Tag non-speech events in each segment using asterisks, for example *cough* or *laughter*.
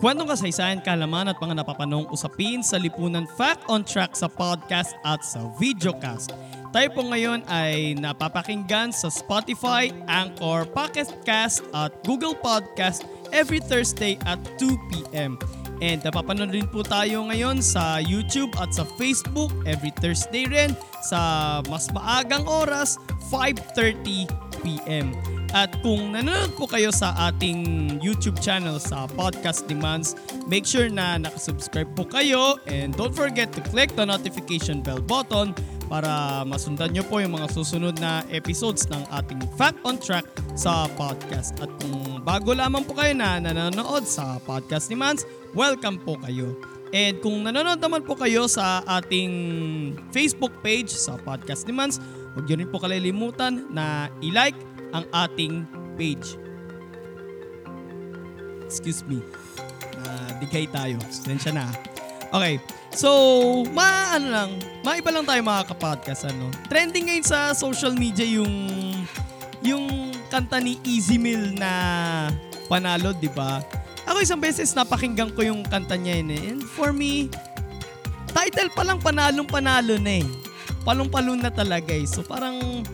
Kwentong kasaysayan, kalaman at mga napapanong usapin sa lipunan Fact on Track sa podcast at sa videocast. Tayo po ngayon ay napapakinggan sa Spotify, Anchor, Pocket Cast at Google Podcast every Thursday at 2 p.m. And napapanood rin po tayo ngayon sa YouTube at sa Facebook every Thursday rin sa mas maagang oras, 5.30 p.m. At kung nanonood po kayo sa ating YouTube channel sa Podcast Demands, make sure na nakasubscribe po kayo and don't forget to click the notification bell button para masundan nyo po yung mga susunod na episodes ng ating Fact on Track sa podcast. At kung bago lamang po kayo na nanonood sa Podcast Demands, welcome po kayo. And kung nanonood naman po kayo sa ating Facebook page sa Podcast Demands, huwag nyo rin po kalilimutan na i-like ang ating page. Excuse me. Uh, digay tayo. Sensya na. Okay. So, maano lang, maiba lang tayo mga kapodcast. Ano? Trending ngayon sa social media yung yung kanta ni Easy Meal na panalo, di ba? Ako isang beses napakinggan ko yung kanta niya yun eh. And for me, title pa lang panalong panalo na eh. Palong-palong na talaga eh. So parang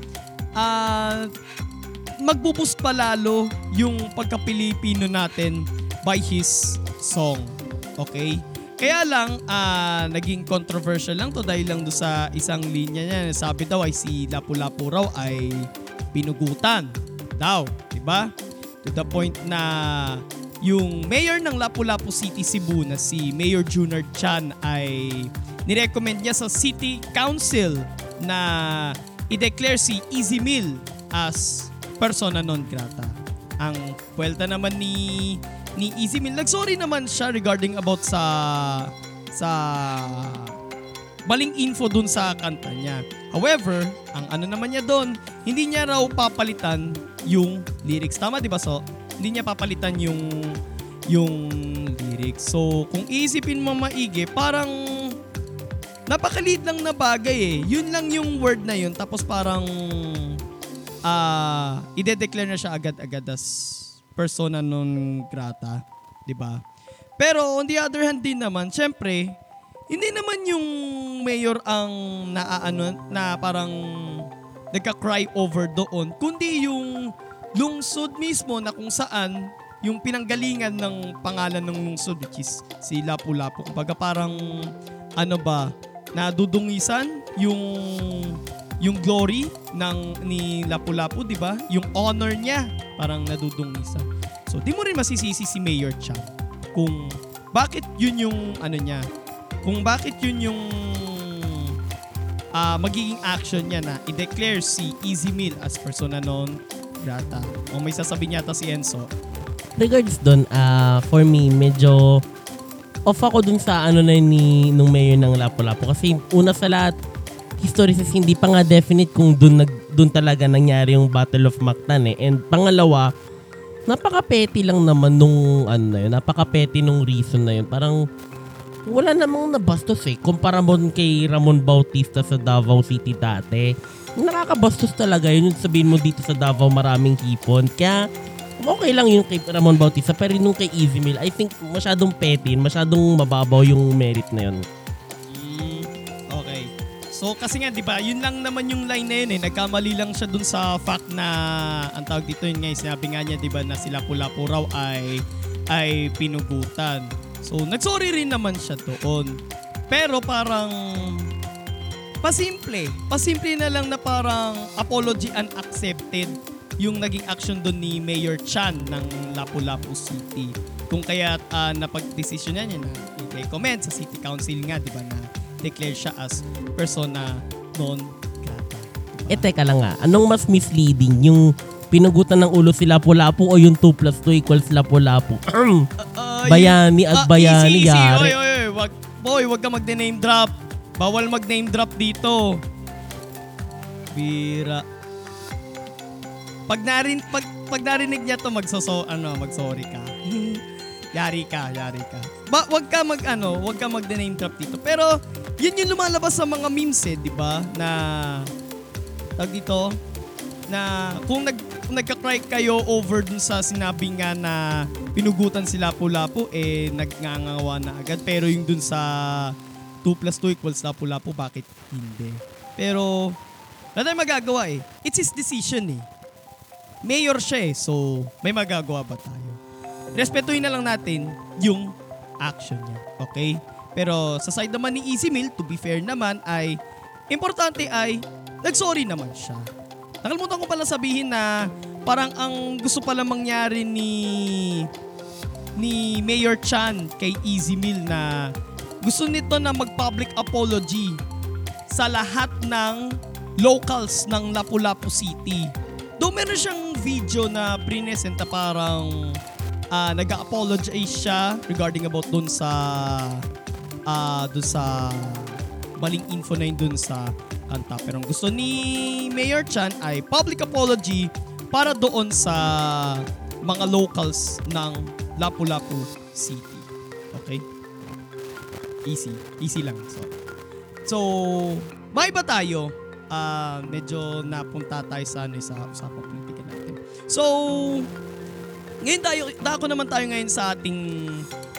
ah uh, magbuboost pa lalo yung pagka-Pilipino natin by his song. Okay? Kaya lang, uh, naging controversial lang to dahil lang do sa isang linya niya. Sabi daw ay si Lapu-Lapu raw ay pinugutan daw. Diba? To the point na yung mayor ng Lapu-Lapu City, Cebu na si Mayor Junior Chan ay nirecommend niya sa City Council na i-declare si Easy Meal as persona non grata. Ang puwelta naman ni ni Easy Meal, nag-sorry naman siya regarding about sa sa maling info dun sa kanta niya. However, ang ano naman niya doon, hindi niya raw papalitan yung lyrics. Tama 'di ba so? Hindi niya papalitan yung yung lyrics. So, kung iisipin mo maigi, parang napakaliit lang na bagay eh. Yun lang yung word na yun. Tapos parang uh, ide-declare na siya agad-agad as persona non grata, 'di ba? Pero on the other hand din naman, syempre, hindi naman yung mayor ang naaano na parang nagka-cry over doon, kundi yung lungsod mismo na kung saan yung pinanggalingan ng pangalan ng lungsod which is si Lapu-Lapu. Kumbaga parang ano ba, nadudungisan yung yung glory ng ni Lapu-Lapu, 'di ba? Yung honor niya parang nadudungisan. So, di mo rin masisisi si Mayor Chang kung bakit yun yung ano niya. Kung bakit yun yung uh, magiging action niya na i-declare si Easy Meal as persona non grata. O may sasabihin yata si Enzo. Regards doon, uh, for me, medyo off ako dun sa ano na ni nung mayor ng Lapu-Lapu kasi una sa lahat history says hindi pa nga definite kung doon nag doon talaga nangyari yung Battle of Mactan eh. And pangalawa, napaka-petty lang naman nung ano na yun, napaka-petty nung reason na yun. Parang wala namang nabastos eh. Kumpara mo kay Ramon Bautista sa Davao City dati. Nakakabastos talaga yun. Yung sabihin mo dito sa Davao maraming hipon. Kaya okay lang yung kay Ramon Bautista. Pero nung kay Easy Mill, I think masyadong petty, masyadong mababaw yung merit na yun. So kasi nga 'di ba, yun lang naman yung line na yun eh. Nagkamali lang siya dun sa fact na ang tawag dito yun nga, eh, sinabi nga niya 'di ba na sila Lapu-Lapu raw ay ay pinugutan. So nagsorry rin naman siya doon. Pero parang pasimple. Pasimple na lang na parang apology unaccepted yung naging action doon ni Mayor Chan ng Lapu-Lapu City. Kung kaya uh, napag-desisyon niya na i-comment sa City Council nga, di ba, na declare siya as persona non grata. Eh teka lang nga, anong mas misleading? Yung pinugutan ng ulo si Lapu-Lapu o yung 2 plus 2 equals Lapu-Lapu? uh, *clears throat* uh, Bayani yung- ag Ah, bayani, easy, easy. yari. Oy, oy, oy. Wag, boy, wag ka mag-name drop. Bawal mag-name drop dito. Bira. Pag narin pag pag narinig niya to magsoso ano, mag-sorry ka. *laughs* yari ka, yari ka. Ba, wag ka mag ano, wag ka mag-name drop dito. Pero yun yung lumalabas sa mga memes eh, 'di ba? Na tag dito na kung nag kung nagka-cry kayo over dun sa sinabi nga na pinugutan si Lapu-Lapu, eh nagngangawa na agad. Pero yung dun sa 2 plus 2 equals Lapu-Lapu, bakit hindi? Pero, wala tayong magagawa eh. It's his decision eh. Mayor siya eh, so may magagawa ba tayo? Respetuhin na lang natin yung action niya, okay? Pero sa side naman ni Easy Meal, to be fair naman, ay importante ay nagsorry naman siya. Nakalimutan ko pala sabihin na parang ang gusto pala mangyari ni ni Mayor Chan kay Easy Meal na gusto nito na mag-public apology sa lahat ng locals ng Lapu-Lapu City. Doon meron siyang video na prinesenta parang ah, nag-apologize siya regarding about dun sa ah dun sa maling info na yun dun sa kanta. Pero ang gusto ni Mayor Chan ay public apology para doon sa mga locals ng Lapu-Lapu City. Okay? Easy. Easy lang. So, so maiba tayo. Ah, medyo napunta tayo sa ano, sa usapang politika natin. So, ngayon tayo, dako naman tayo ngayon sa ating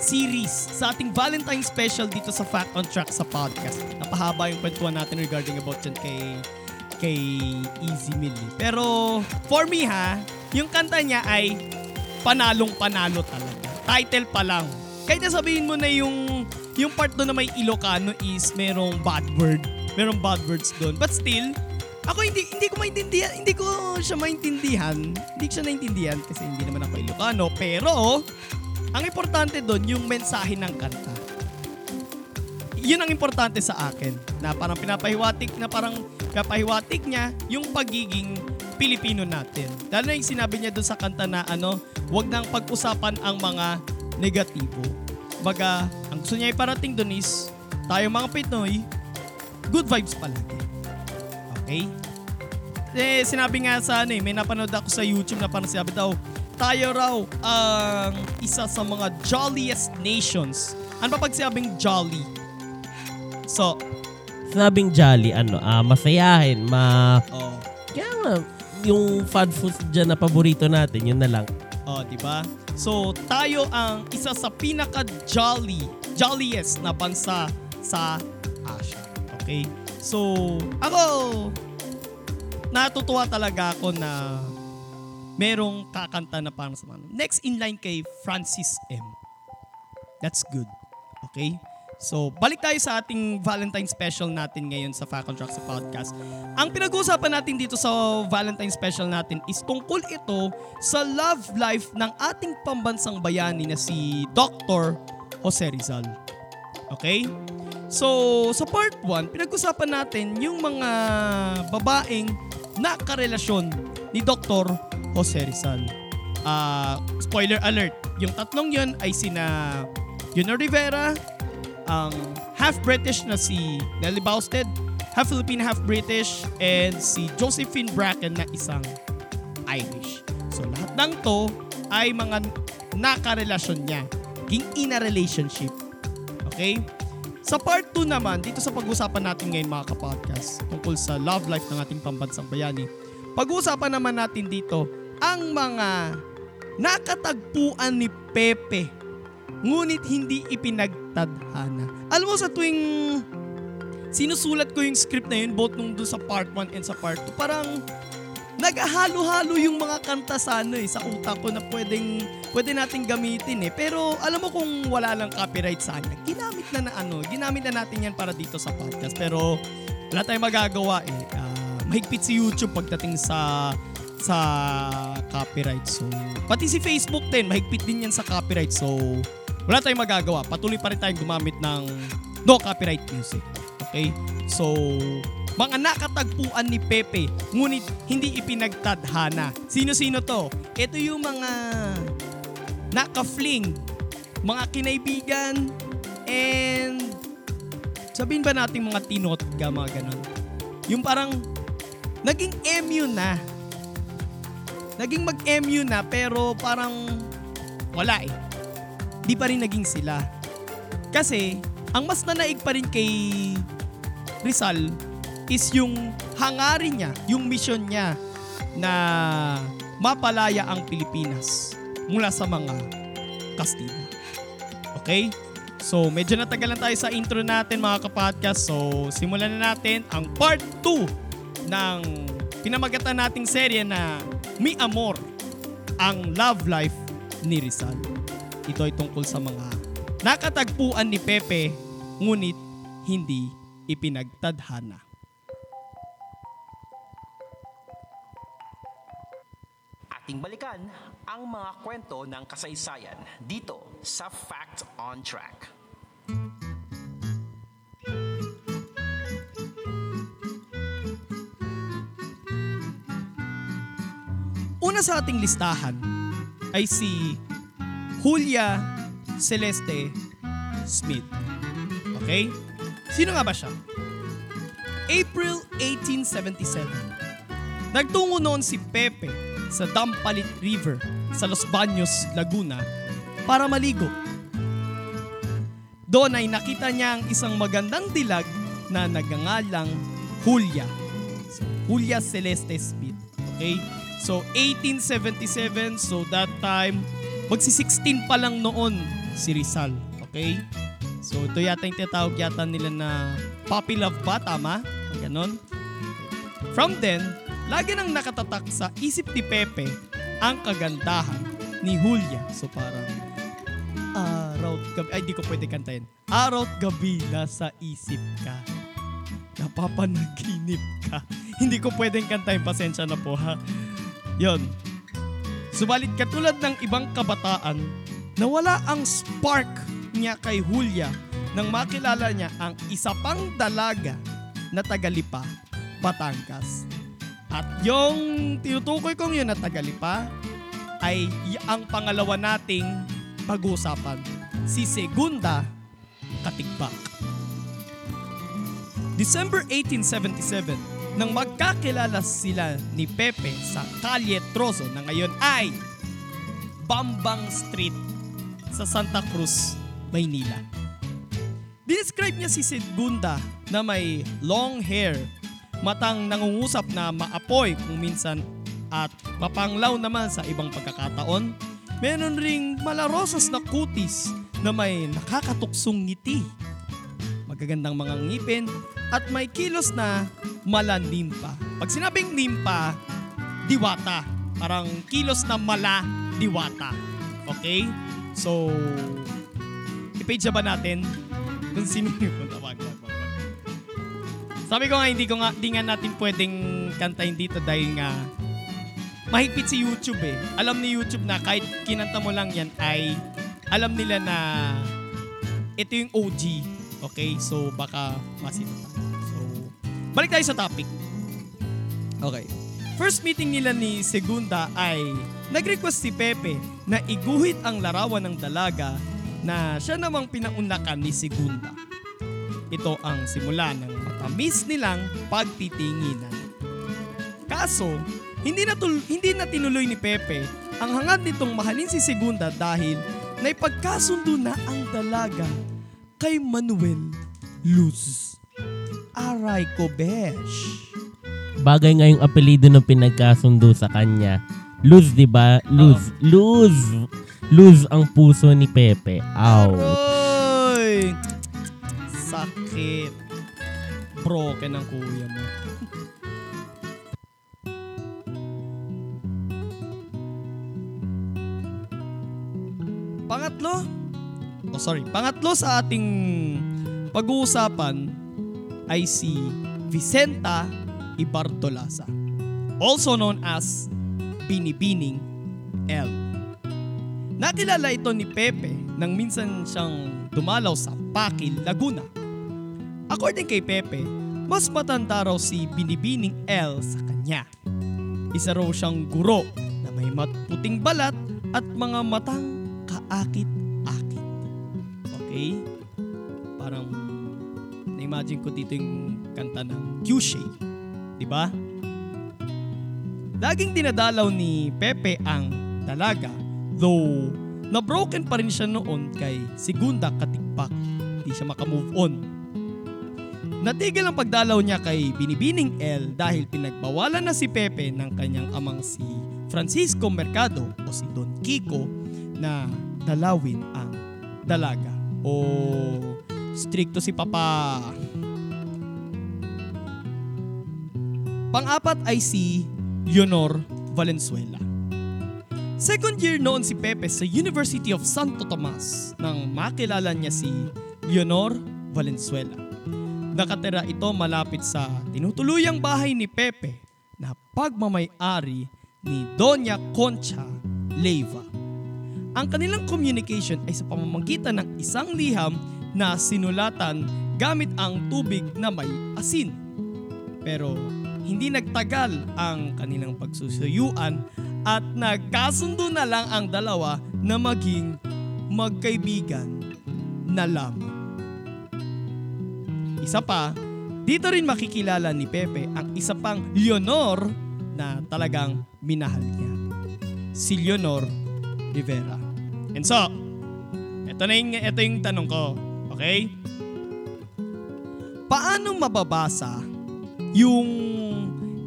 series, sa ating Valentine special dito sa Fact on Track sa podcast. Napahaba yung kwentuhan natin regarding about dyan kay kay Easy Millie. Pero for me ha, yung kanta niya ay panalong panalo talaga. Title pa lang. Kahit na sabihin mo na yung yung part doon na may Ilocano is merong bad word. Merong bad words doon. But still, ako hindi hindi ko maintindihan, hindi ko siya maintindihan. Hindi ko siya naintindihan kasi hindi naman ako Ilocano. Pero, ang importante doon, yung mensahe ng kanta. Yun ang importante sa akin. Na parang pinapahiwatik na parang pinapahiwatik niya yung pagiging Pilipino natin. Lalo na yung sinabi niya doon sa kanta na ano, wag nang pag-usapan ang mga negatibo. Baga, ang gusto niya iparating doon is, tayo mga Pinoy, good vibes palagi. Okay? Eh, sinabi nga sa ano eh, may napanood ako sa YouTube na parang sabi daw, tayo raw ang isa sa mga jolliest nations. Ano ba pag sinabing jolly? So, Sinabing jolly, ano, ah, masayahin, ma... oh, Kaya nga, yung fad food dyan na paborito natin, yun na lang. oh, di ba? So, tayo ang isa sa pinaka jolly, jolliest na bansa sa Asia. Okay? So, ako natutuwa talaga ako na merong kakanta na parang sa mga- Next in line kay Francis M. That's good. Okay? So, balik tayo sa ating Valentine special natin ngayon sa Fact on Track sa podcast. Ang pinag-uusapan natin dito sa Valentine special natin is tungkol ito sa love life ng ating pambansang bayani na si Dr. Jose Rizal. Okay? So, sa part 1, pinag-usapan natin yung mga babaeng nakarelasyon ni Dr. Jose Rizal. Ah, spoiler alert, yung tatlong yon ay sina Juno Rivera, ang half-British na si Nelly Bausted, half-Filipino, half-British, and si Josephine Bracken na isang Irish. So lahat ng to ay mga nakarelasyon niya. Ging in a relationship. Okay? Sa part 2 naman, dito sa pag-usapan natin ngayon mga kapodcast, tungkol sa love life ng ating pambansang bayani, pag-uusapan naman natin dito ang mga nakatagpuan ni Pepe ngunit hindi ipinagtadhana. Alam mo sa tuwing sinusulat ko yung script na yun, both nung doon sa part 1 and sa part 2, parang naghahalo-halo yung mga kanta sa ano eh, sa utak ko na pwedeng, pwede nating gamitin eh. Pero alam mo kung wala lang copyright sa kanya, ginamit na na ano, ginamit na natin yan para dito sa podcast. Pero wala tayong magagawa eh. Ah, mahigpit si YouTube pagdating sa sa copyright. So, pati si Facebook din, mahigpit din yan sa copyright. So, wala tayong magagawa. Patuloy pa rin tayong gumamit ng no copyright music. Okay? So, mga nakatagpuan ni Pepe, ngunit hindi ipinagtadhana. Sino-sino to? Ito yung mga nakafling mga kinaibigan, and sabihin ba natin mga tinot mga ganun. Yung parang naging MU na. Naging mag-MU na pero parang wala eh. Di pa rin naging sila. Kasi ang mas nanaig pa rin kay Rizal is yung hangarin niya, yung mission niya na mapalaya ang Pilipinas mula sa mga Kastila. Okay? So, medyo natagalan tayo sa intro natin mga kapodcast. So, simulan na natin ang part 2 ng pinamagatan nating serye na Mi Amor, ang love life ni Rizal. Ito ay tungkol sa mga nakatagpuan ni Pepe ngunit hindi ipinagtadhana. Ating balikan ang mga kwento ng kasaysayan dito sa Fact on Track. Una sa ating listahan ay si Julia Celeste Smith. Okay? Sino nga ba siya? April 1877. Nagtungo noon si Pepe sa Dampalit River sa Los Baños, Laguna para maligo. Doon ay nakita niya ang isang magandang dilag na nagangalang Julia. So, Julia Celeste Smith. Okay? So, 1877. So, that time, magsi-16 pa lang noon si Rizal. Okay? So, ito yata yung tinatawag yata nila na puppy love ba? Tama? Ganon. From then, lagi nang nakatatak sa isip ni Pepe ang kagandahan ni Julia. So, parang, araw gabi, ay di ko pwede kantayin. Araw gabi nasa isip ka. Napapanaginip ka. *laughs* Hindi ko pwedeng kantayin, pasensya na po ha. Yon. Subalit katulad ng ibang kabataan, nawala ang spark niya kay Julia nang makilala niya ang isa pang dalaga na tagalipa, Batangas. At yung tinutukoy kong yun na tagalipa ay ang pangalawa nating pag-uusapan, si Segunda Katigbak. December 1877, nang magkakilala sila ni Pepe sa Calle Trozo na ngayon ay Bambang Street sa Santa Cruz, Maynila. Describe niya si Segunda na may long hair, matang nangungusap na maapoy kung minsan at mapanglaw naman sa ibang pagkakataon. Meron ring malarosas na kutis na may nakakatuksong ngiti. Magagandang mga ngipin at may kilos na mala nimpa. Pag sinabing nimpa, diwata. Parang kilos na mala diwata. Okay? So, i-page ba natin kung sino yung tawag? Wag, wag, wag. Sabi ko nga, hindi, ko nga, hindi nga natin pwedeng kantahin dito dahil nga mahigpit si YouTube eh. Alam ni YouTube na kahit kinanta mo lang yan ay alam nila na ito yung OG. Okay? So, baka masita tayo. So, balik tayo sa topic. Okay. First meeting nila ni Segunda ay nag-request si Pepe na iguhit ang larawan ng dalaga na siya namang pinaunakan ni Segunda. Ito ang simula ng matamis nilang pagtitinginan. Kaso, hindi na, tul- hindi na tinuloy ni Pepe ang hangad nitong mahalin si Segunda dahil naipagkasundo na ang dalaga kay Manuel Luz. Aray ko, besh. Bagay nga yung apelido ng pinagkasundo sa kanya. Luz, di ba? Luz. Luz. Luz ang puso ni Pepe. Ow. Aroy! Sakit. Broken ang kuya mo. Pangatlo, oh sorry, pangatlo sa ating pag-uusapan ay si Vicenta Ibartolasa, also known as Binibining L. Nakilala ito ni Pepe nang minsan siyang dumalaw sa Pakil, Laguna. According kay Pepe, mas matanda raw si Binibining L sa kanya. Isa raw siyang guro na may matputing balat at mga matang kaakit-akit. Okay? Parang na-imagine ko dito yung kanta ng Q-Shade. Di ba? Laging dinadalaw ni Pepe ang dalaga, though na broken pa rin siya noon kay Segunda Katikpak. Hindi siya makamove on. Natigil ang pagdalaw niya kay Binibining L dahil pinagbawalan na si Pepe ng kanyang amang si Francisco Mercado o si Don Kiko na dalawin ang dalaga. O stricto si Papa. Pang-apat ay si Leonor Valenzuela. Second year noon si Pepe sa University of Santo Tomas nang makilala niya si Leonor Valenzuela. Nakatira ito malapit sa tinutuluyang bahay ni Pepe na pagmamay-ari ni Doña Concha Leyva. Ang kanilang communication ay sa pamamagitan ng isang liham na sinulatan gamit ang tubig na may asin. Pero hindi nagtagal ang kanilang pagsusuyuan at nagkasundo na lang ang dalawa na maging magkaibigan na lamang. Isa pa, dito rin makikilala ni Pepe ang isa pang Leonor na talagang minahal niya. Si Leonor Rivera. And so, ito na yung, ito yung tanong ko. Okay? Paano mababasa yung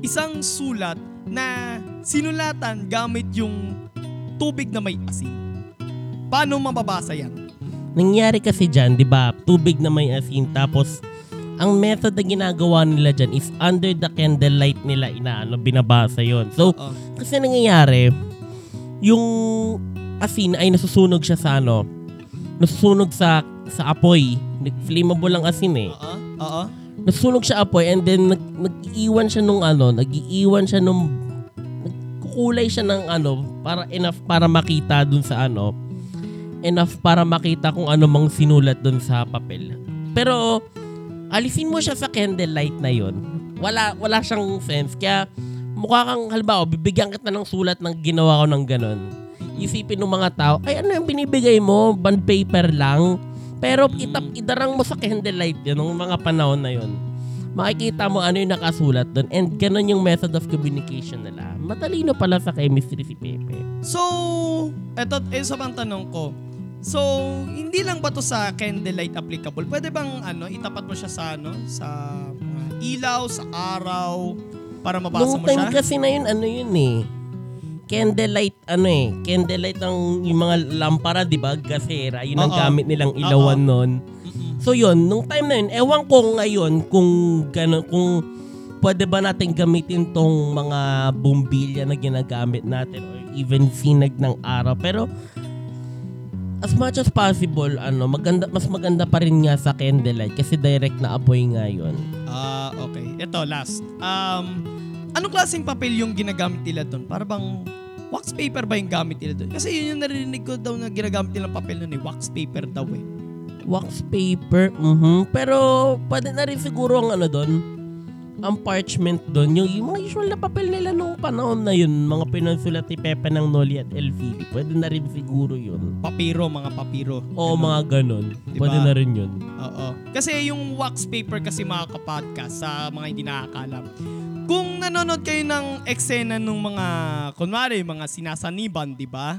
isang sulat na sinulatan gamit yung tubig na may asin? Paano mababasa yan? Nangyari kasi dyan, di ba, tubig na may asin, tapos ang method na ginagawa nila dyan is under the candlelight nila inaano, binabasa yon So, Oo. kasi nangyayari, yung asin ay nasusunog siya sa ano, nasusunog sa sa apoy. Flammable ang asin eh. Oo. Oo. Nasusunog siya apoy and then nag, nag-iiwan siya nung ano, nag-iiwan siya nung nagkukulay siya ng ano para enough para makita dun sa ano enough para makita kung ano mang sinulat dun sa papel. Pero alisin mo siya sa candlelight na yon. Wala wala siyang sense kaya mukha kang halimbawa bibigyan kita ng sulat ng ginawa ko ng ganon. Isipin ng mga tao, ay ano yung binibigay mo? Bond paper lang? Pero itap, idarang mo sa candlelight yun, ng mga panahon na yun. Makikita mo ano yung nakasulat doon. And ganun yung method of communication nila. Matalino pala sa chemistry si Pepe. So, eto, isa pang tanong ko. So, hindi lang ba to sa candlelight applicable? Pwede bang ano, itapat mo siya sa ano, sa ilaw, sa araw, para mabasa Nung mo time siya? kasi na yun, ano yun eh. Candlelight, ano eh. Candlelight ang yung mga lampara, di ba? Gasera. Yun ang Oo. gamit nilang ilawan. Mm-mm. So yun, nung time na yun, ewan ko ngayon kung gano, kung pwede ba natin gamitin tong mga bumbilya na ginagamit natin or even sinag ng araw. Pero as much as possible, ano, maganda, mas maganda pa rin nga sa candlelight kasi direct na apoy nga yun. Ah, okay. Ito, last. Um, anong klaseng papel yung ginagamit nila doon? Para bang wax paper ba yung gamit nila doon? Kasi yun yung narinig ko daw na ginagamit nilang papel nun eh. Wax paper daw eh. Wax paper, mhm. Pero pwede na rin siguro ang ano doon, ang parchment doon, yung, yung mga usual na papel nila nung panahon na yun, mga pinansulat ni Pepe ng Noli at LVD, pwede na rin siguro yun. Papiro, mga papiro. O Ganun. mga ganon. Diba? Pwede na rin yun. Oo. Kasi yung wax paper kasi mga kapodcast sa mga hindi nakakalam. Kung nanonood kayo ng eksena ng mga, kunwari, mga sinasaniban, di ba?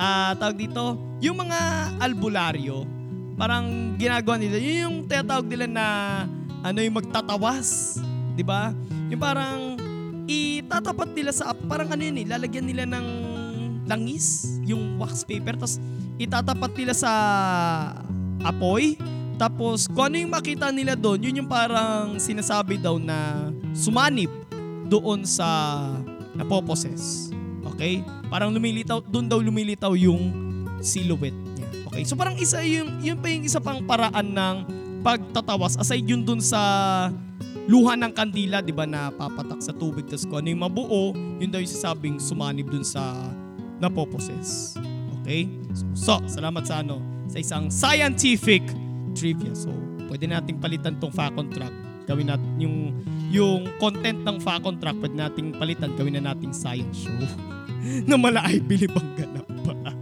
Ah, tawag dito, yung mga albularyo, parang ginagawa nila, yun yung tinatawag nila na ano yung magtatawas, di ba? Yung parang itatapat nila sa, parang ano yun eh, lalagyan nila ng langis, yung wax paper, tapos itatapat nila sa apoy, tapos kung ano yung makita nila doon, yun yung parang sinasabi daw na sumanib doon sa napoposes. Okay? Parang lumilitaw, doon daw lumilitaw yung silhouette niya. Okay? So parang isa yung, yun pa yung isa pang paraan ng pagtatawas aside yun doon sa luha ng kandila, di ba, na papatak sa tubig. Tapos kung ano yung mabuo, yun daw yung sasabing sumanib dun sa napoposes. Okay? So, salamat sa ano, sa isang scientific trivia. So, pwede nating palitan tong fa contract. Gawin natin yung, yung content ng fa contract, pwede nating palitan, gawin na nating science show. *laughs* na mala I believe ang ganap pa. *laughs*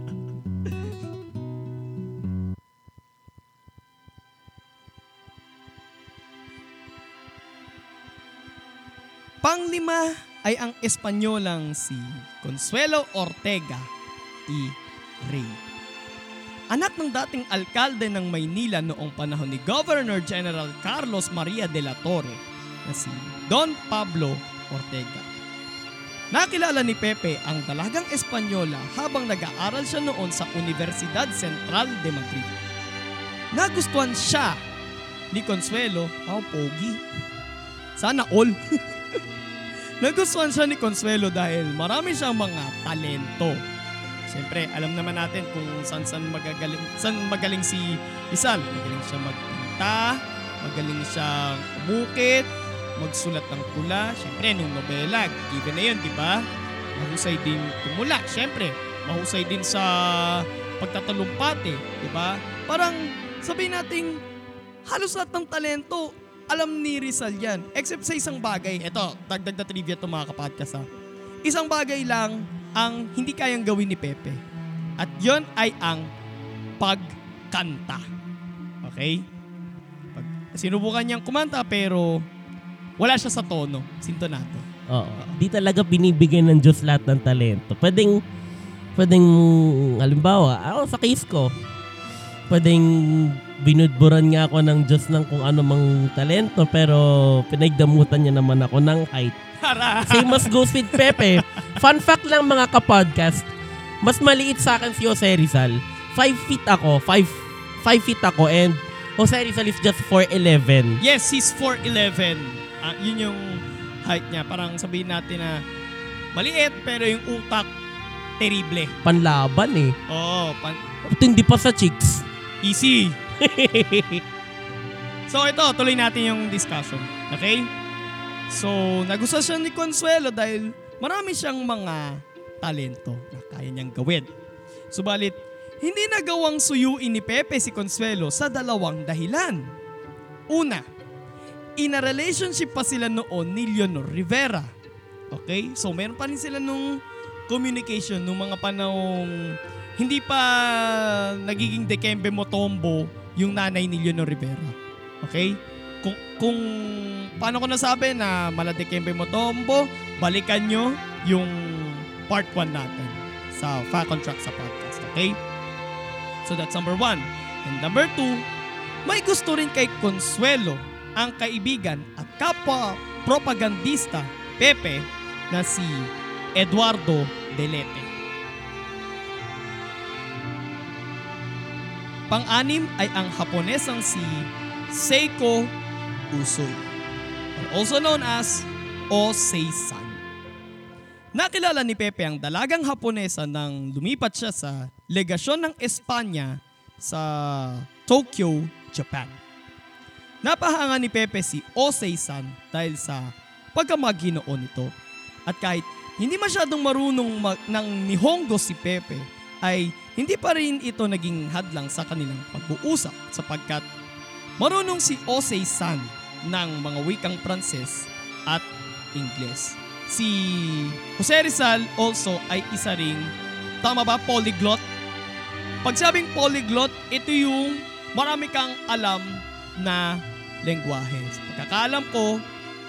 Panglima ay ang Espanyolang si Consuelo Ortega y Rey. Anak ng dating alkalde ng Maynila noong panahon ni Governor General Carlos Maria de la Torre na si Don Pablo Ortega. Nakilala ni Pepe ang dalagang Espanyola habang nag-aaral siya noon sa Universidad Central de Madrid. Nagustuhan siya ni Consuelo, oh pogi. Sana all. *laughs* Nagustuhan siya ni Consuelo dahil marami siyang mga talento. Siyempre, alam naman natin kung saan saan magagaling, saan magaling si Isal. Magaling siya magpinta, magaling siyang bukit, magsulat ng tula. Siyempre, nung nobela, given na yun, di ba? Mahusay din tumula. Siyempre, mahusay din sa pagtatalumpati, di ba? Parang sabihin nating halos lahat ng talento alam ni Rizal yan. Except sa isang bagay. Ito, dagdag na trivia to mga kapodcast ha. Isang bagay lang ang hindi kayang gawin ni Pepe. At yon ay ang pagkanta. Okay? Pag, sinubukan niyang kumanta pero wala siya sa tono. Sintonado. Oo. Di talaga binibigyan ng Diyos lahat ng talento. Pwedeng, pwedeng, halimbawa, ako sa case ko, pwedeng binudburan nga ako ng Diyos ng kung ano mang talento pero pinagdamutan niya naman ako ng height. Same as goes with Pepe. Fun fact lang mga kapodcast, mas maliit sa akin si Jose Rizal. 5 feet ako, 5 5 feet ako and Jose Rizal is just 4'11". Yes, he's 4'11". Ah, yun yung height niya. Parang sabihin natin na maliit pero yung utak terrible. Panlaban eh. Oo, pan- Ito hindi pa sa chicks. easy. *laughs* so ito, tuloy natin yung discussion. Okay? So, nagustuhan siya ni Consuelo dahil marami siyang mga talento na kaya niyang gawin. Subalit, hindi nagawang suyuin ni Pepe si Consuelo sa dalawang dahilan. Una, in a relationship pa sila noon ni Leonor Rivera. Okay? So, meron pa rin sila nung communication nung mga panahong hindi pa nagiging Dekembe Motombo yung nanay ni Leonor Rivera. Okay? Kung, kung paano ko nasabi na mala Dekembe Motombo, balikan nyo yung part 1 natin sa Fact on Track sa podcast. Okay? So that's number one. And number two, may gusto rin kay Consuelo ang kaibigan at kapwa propagandista Pepe na si Eduardo Delete. Pang-anim ay ang Haponesang si Seiko Usoy, or also known as Osei-san. Nakilala ni Pepe ang dalagang Haponesa nang lumipat siya sa legasyon ng Espanya sa Tokyo, Japan. Napahanga ni Pepe si Osei-san dahil sa pagkamaginoon nito. At kahit hindi masyadong marunong mag- ng Nihongo si Pepe, ay hindi pa rin ito naging hadlang sa kanilang pag-uusap sapagkat marunong si Osei-san ng mga wikang Pranses at Ingles. Si Jose Rizal also ay isa ring, tama ba, polyglot? Pag sabing polyglot, ito yung marami kang alam na lengguwahe. Sa pagkakaalam ko,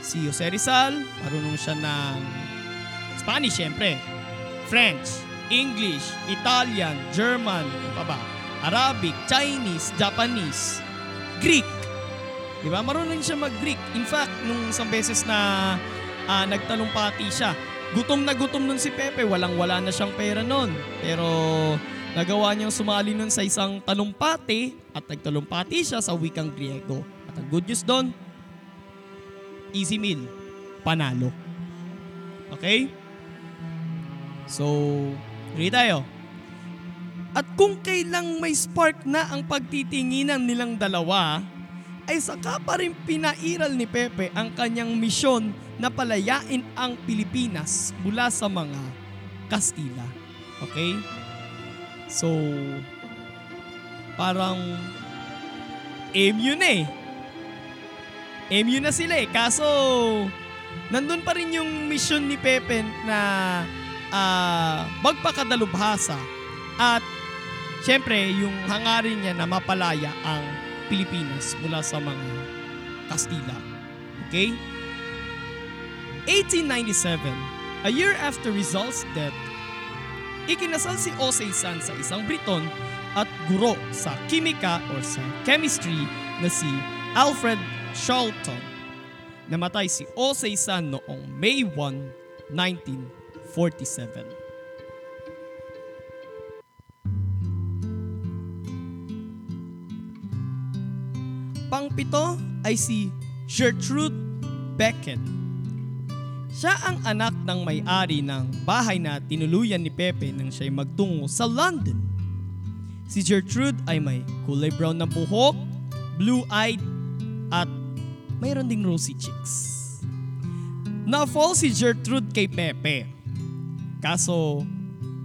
si Jose Rizal, marunong siya ng Spanish, syempre. French, English, Italian, German, ano pa ba? Arabic, Chinese, Japanese, Greek. Di ba? Marunong siya mag-Greek. In fact, nung isang beses na ah, nagtalumpati siya, gutom na gutom nun si Pepe. Walang-wala na siyang pera nun. Pero nagawa niyang sumali nun sa isang talumpati at nagtalumpati siya sa wikang Griego. At ang good news doon, easy meal. Panalo. Okay? So, ready tayo. At kung kailang may spark na ang pagtitinginan nilang dalawa, ay saka pa rin pinairal ni Pepe ang kanyang misyon na palayain ang Pilipinas mula sa mga Kastila. Okay? So, parang aim yun eh. Aim yun na sila eh. Kaso, nandun pa rin yung mission ni Pepe na ah, magpakadalubhasa at syempre yung hangarin niya na mapalaya ang Pilipinas mula sa mga Kastila. Okay? 1897, a year after Rizal's death, ikinasal si Osei San sa isang Briton at guro sa kimika or sa chemistry na si Alfred Charlton. Namatay si Osei San noong May 1, 1947. Pangpito ay si Gertrude Beckett. Siya ang anak ng may-ari ng bahay na tinuluyan ni Pepe nang siya'y magtungo sa London. Si Gertrude ay may kulay brown na buhok, blue-eyed, at mayroon ding rosy cheeks. Na-fall si Gertrude kay Pepe. Kaso,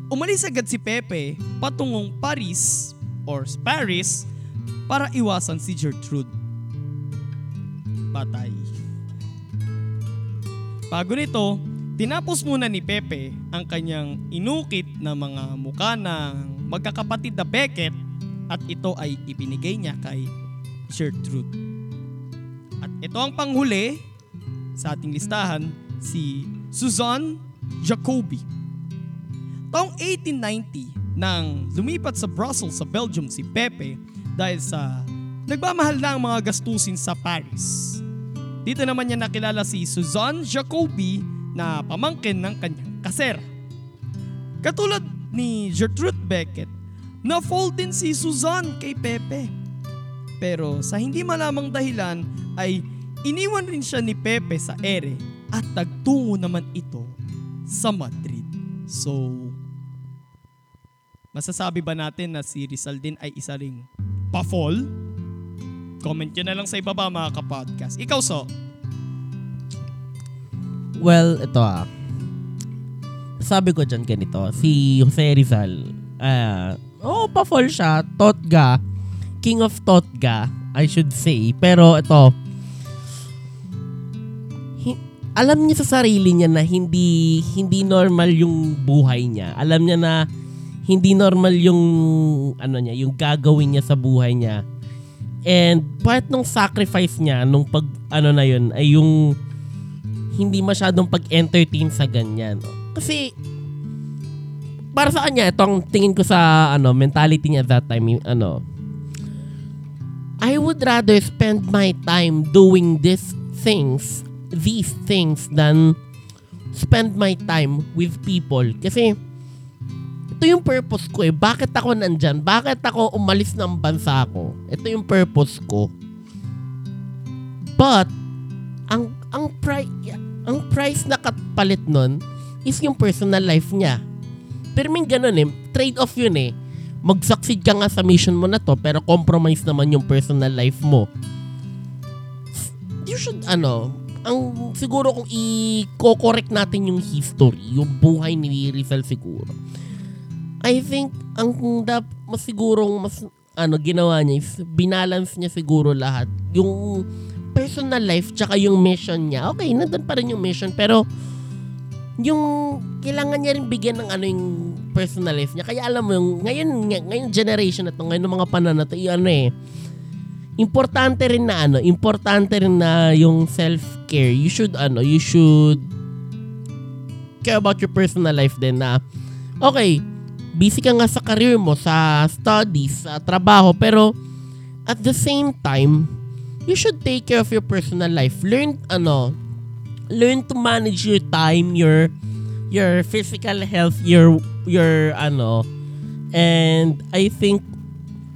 umalis agad si Pepe patungong Paris or Paris para iwasan si Gertrude. Patay. Bago nito, tinapos muna ni Pepe ang kanyang inukit na mga muka ng magkakapatid na Beckett at ito ay ibinigay niya kay Gertrude. At ito ang panghuli sa ating listahan, si Susan Jacobi. Taong 1890 nang lumipat sa Brussels sa Belgium si Pepe dahil sa nagmamahal na ang mga gastusin sa Paris. Dito naman niya nakilala si Suzanne Jacobi na pamangkin ng kanyang kasera. Katulad ni Gertrude Beckett, na-fall din si Suzanne kay Pepe. Pero sa hindi malamang dahilan ay iniwan rin siya ni Pepe sa ere at tagtungo naman ito sa Madrid. So, masasabi ba natin na si Rizal din ay isa ring pa-fall? Comment nyo na lang sa ibaba mga kapodcast. Ikaw, So. Well, ito ah. Sabi ko dyan ganito, si Jose Rizal, ah, oh, pa-fall siya, Totga, King of Totga, I should say. Pero ito, alam niya sa sarili niya na hindi hindi normal yung buhay niya. Alam niya na hindi normal yung ano niya, yung gagawin niya sa buhay niya. And part ng sacrifice niya nung pag ano na yun ay yung hindi masyadong pag-entertain sa ganyan. Kasi para sa kanya, itong tingin ko sa ano mentality niya that time, yung, ano, I would rather spend my time doing these things, these things than spend my time with people. Kasi ito yung purpose ko eh. Bakit ako nandyan? Bakit ako umalis ng bansa ko? Ito yung purpose ko. But, ang ang price ang price na kapalit nun is yung personal life niya. Pero may ganun eh, trade-off yun eh. Mag-succeed ka nga sa mission mo na to, pero compromise naman yung personal life mo. You should, ano, ang siguro kung i-correct natin yung history, yung buhay ni Rizal siguro. I think, ang dap, mas sigurong mas, ano, ginawa niya is, binalance niya siguro lahat. Yung personal life tsaka yung mission niya. Okay, nandun pa rin yung mission pero yung kailangan niya rin bigyan ng ano yung personal life niya. Kaya alam mo yung ngayon ngayon generation na to, ngayon ng mga panahon na to, yung ano eh importante rin na ano, importante rin na yung self-care. You should ano, you should care about your personal life din na okay, busy ka nga sa career mo, sa studies, sa trabaho, pero at the same time, you should take care of your personal life. Learn ano, learn to manage your time, your your physical health, your your ano. And I think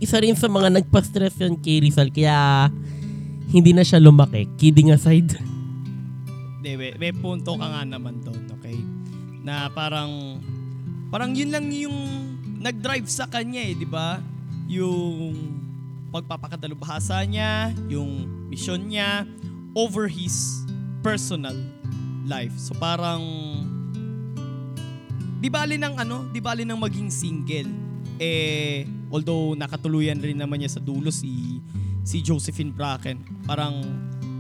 isa rin sa mga nagpa-stress yan kay Rizal kaya hindi na siya lumaki. Kidding aside. Hindi, may, may punto ka nga naman doon, okay? Na parang, parang yun lang yung nag-drive sa kanya eh, di ba? Yung pagpapakadalubhasa niya, yung mission niya over his personal life. So parang di bali ng ano, di bali ng maging single. Eh although nakatuluyan rin naman niya sa dulo si si Josephine Bracken. Parang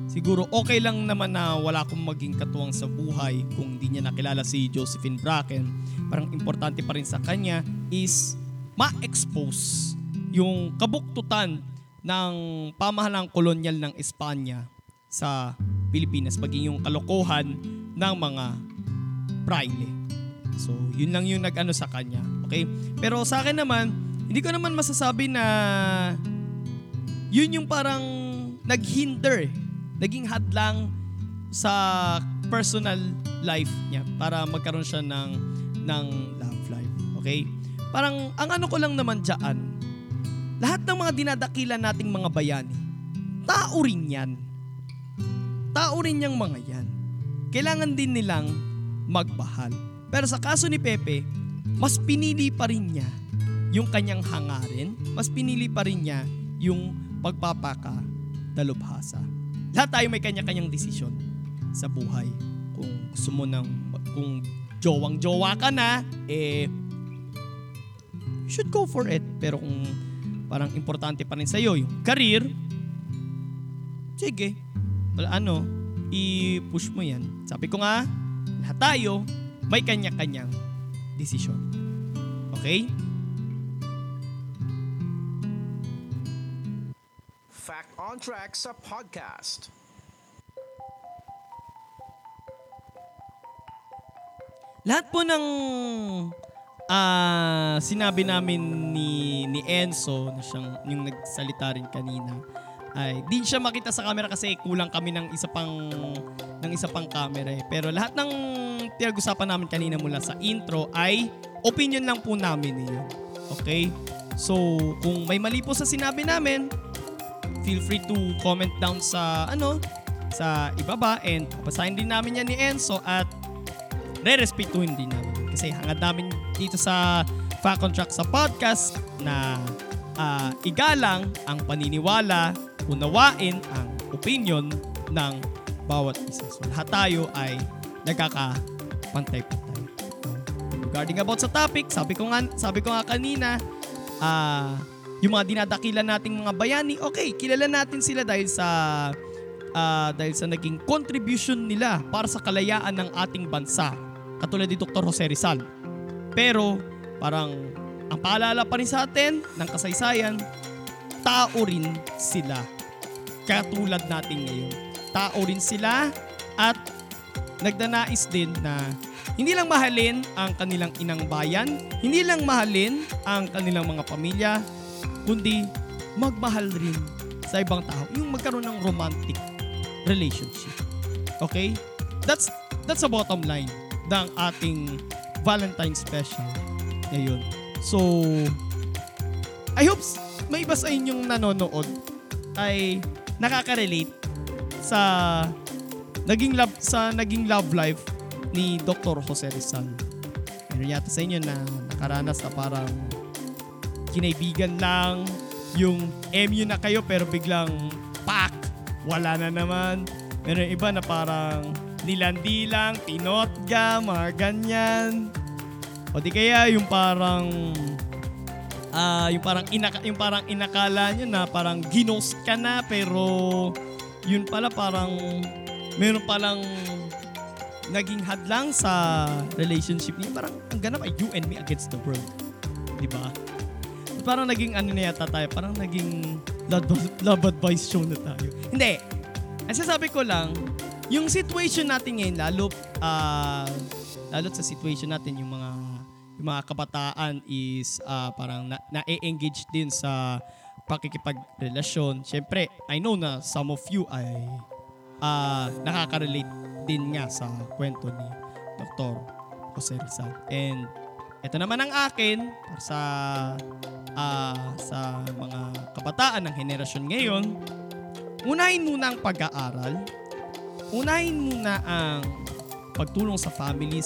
siguro okay lang naman na wala akong maging katuwang sa buhay kung hindi niya nakilala si Josephine Bracken. Parang importante pa rin sa kanya is ma-expose yung kabuktutan ng pamahalang kolonyal ng Espanya sa Pilipinas maging yung kalokohan ng mga praile. So, yun lang yung nag-ano sa kanya. Okay? Pero sa akin naman, hindi ko naman masasabi na yun yung parang naghinder, eh. naging hadlang sa personal life niya para magkaroon siya ng, ng love life. Okay? Parang, ang ano ko lang naman dyan, lahat ng mga dinadakila nating mga bayani, tao rin yan. Tao rin yung mga yan. Kailangan din nilang magmahal. Pero sa kaso ni Pepe, mas pinili pa rin niya yung kanyang hangarin, mas pinili pa rin niya yung pagpapaka dalubhasa. Lahat tayo may kanya-kanyang desisyon sa buhay. Kung gusto mo ng, kung jowang-jowa ka na, eh, you should go for it. Pero kung parang importante pa rin sa'yo yung career, sige, wala ano, i-push mo yan. Sabi ko nga, lahat tayo may kanya-kanyang desisyon. Okay? Fact on Track sa podcast. Lahat po ng ah sinabi namin ni ni Enzo na siyang yung nagsalita rin kanina ay di siya makita sa camera kasi kulang kami ng isa pang ng isa pang camera eh. Pero lahat ng pinag-usapan namin kanina mula sa intro ay opinion lang po namin niyo. Okay? So, kung may mali po sa sinabi namin, feel free to comment down sa ano sa ibaba and basahin din namin yan ni Enzo at re-respetuhin din namin. Kasi hangad namin dito sa Fact on sa podcast na ah, igalang ang paniniwala, unawain ang opinion ng bawat isa. So lahat tayo ay nagkakapantay-pantay. Regarding about sa topic, sabi ko nga, sabi ko nga kanina, ah yung mga dinadakilan nating mga bayani, okay, kilala natin sila dahil sa ah, dahil sa naging contribution nila para sa kalayaan ng ating bansa. Katulad ni Dr. Jose Rizal. Pero parang ang paalala pa rin sa atin ng kasaysayan, tao rin sila. Katulad natin ngayon. Tao rin sila at nagdanais din na hindi lang mahalin ang kanilang inang bayan, hindi lang mahalin ang kanilang mga pamilya, kundi magmahal rin sa ibang tao. Yung magkaroon ng romantic relationship. Okay? That's that's a bottom line ng ating Valentine special ngayon. So, I hope may iba sa inyong nanonood ay nakaka-relate sa naging love sa naging love life ni Dr. Jose Rizal. Meron yata sa inyo na nakaranas na parang kinaibigan lang, yung MU na kayo pero biglang pak, wala na naman. Meron iba na parang nilandi lang, tinotga, mga ganyan. O di kaya yung parang ah yung parang inaka, yung parang inakala nyo na parang ginost ka na pero yun pala parang meron palang naging hadlang sa relationship niyo. Parang ang ganap ay you and me against the world. Di ba? Parang naging ano na yata tayo, parang naging love, love advice show na tayo. Hindi. Ang sasabi ko lang, yung situation natin ngayon, lalo, ah lalo sa situation natin, yung mga yung mga kabataan is ah, parang na, na-engage din sa pakikipagrelasyon. Siyempre, I know na some of you ay ah nakaka-relate din nga sa kwento ni Dr. Jose Rizal. And ito naman ang akin para sa ah, sa mga kabataan ng henerasyon ngayon. Unahin muna ang pag-aaral. Unahin muna ang pagtulong sa families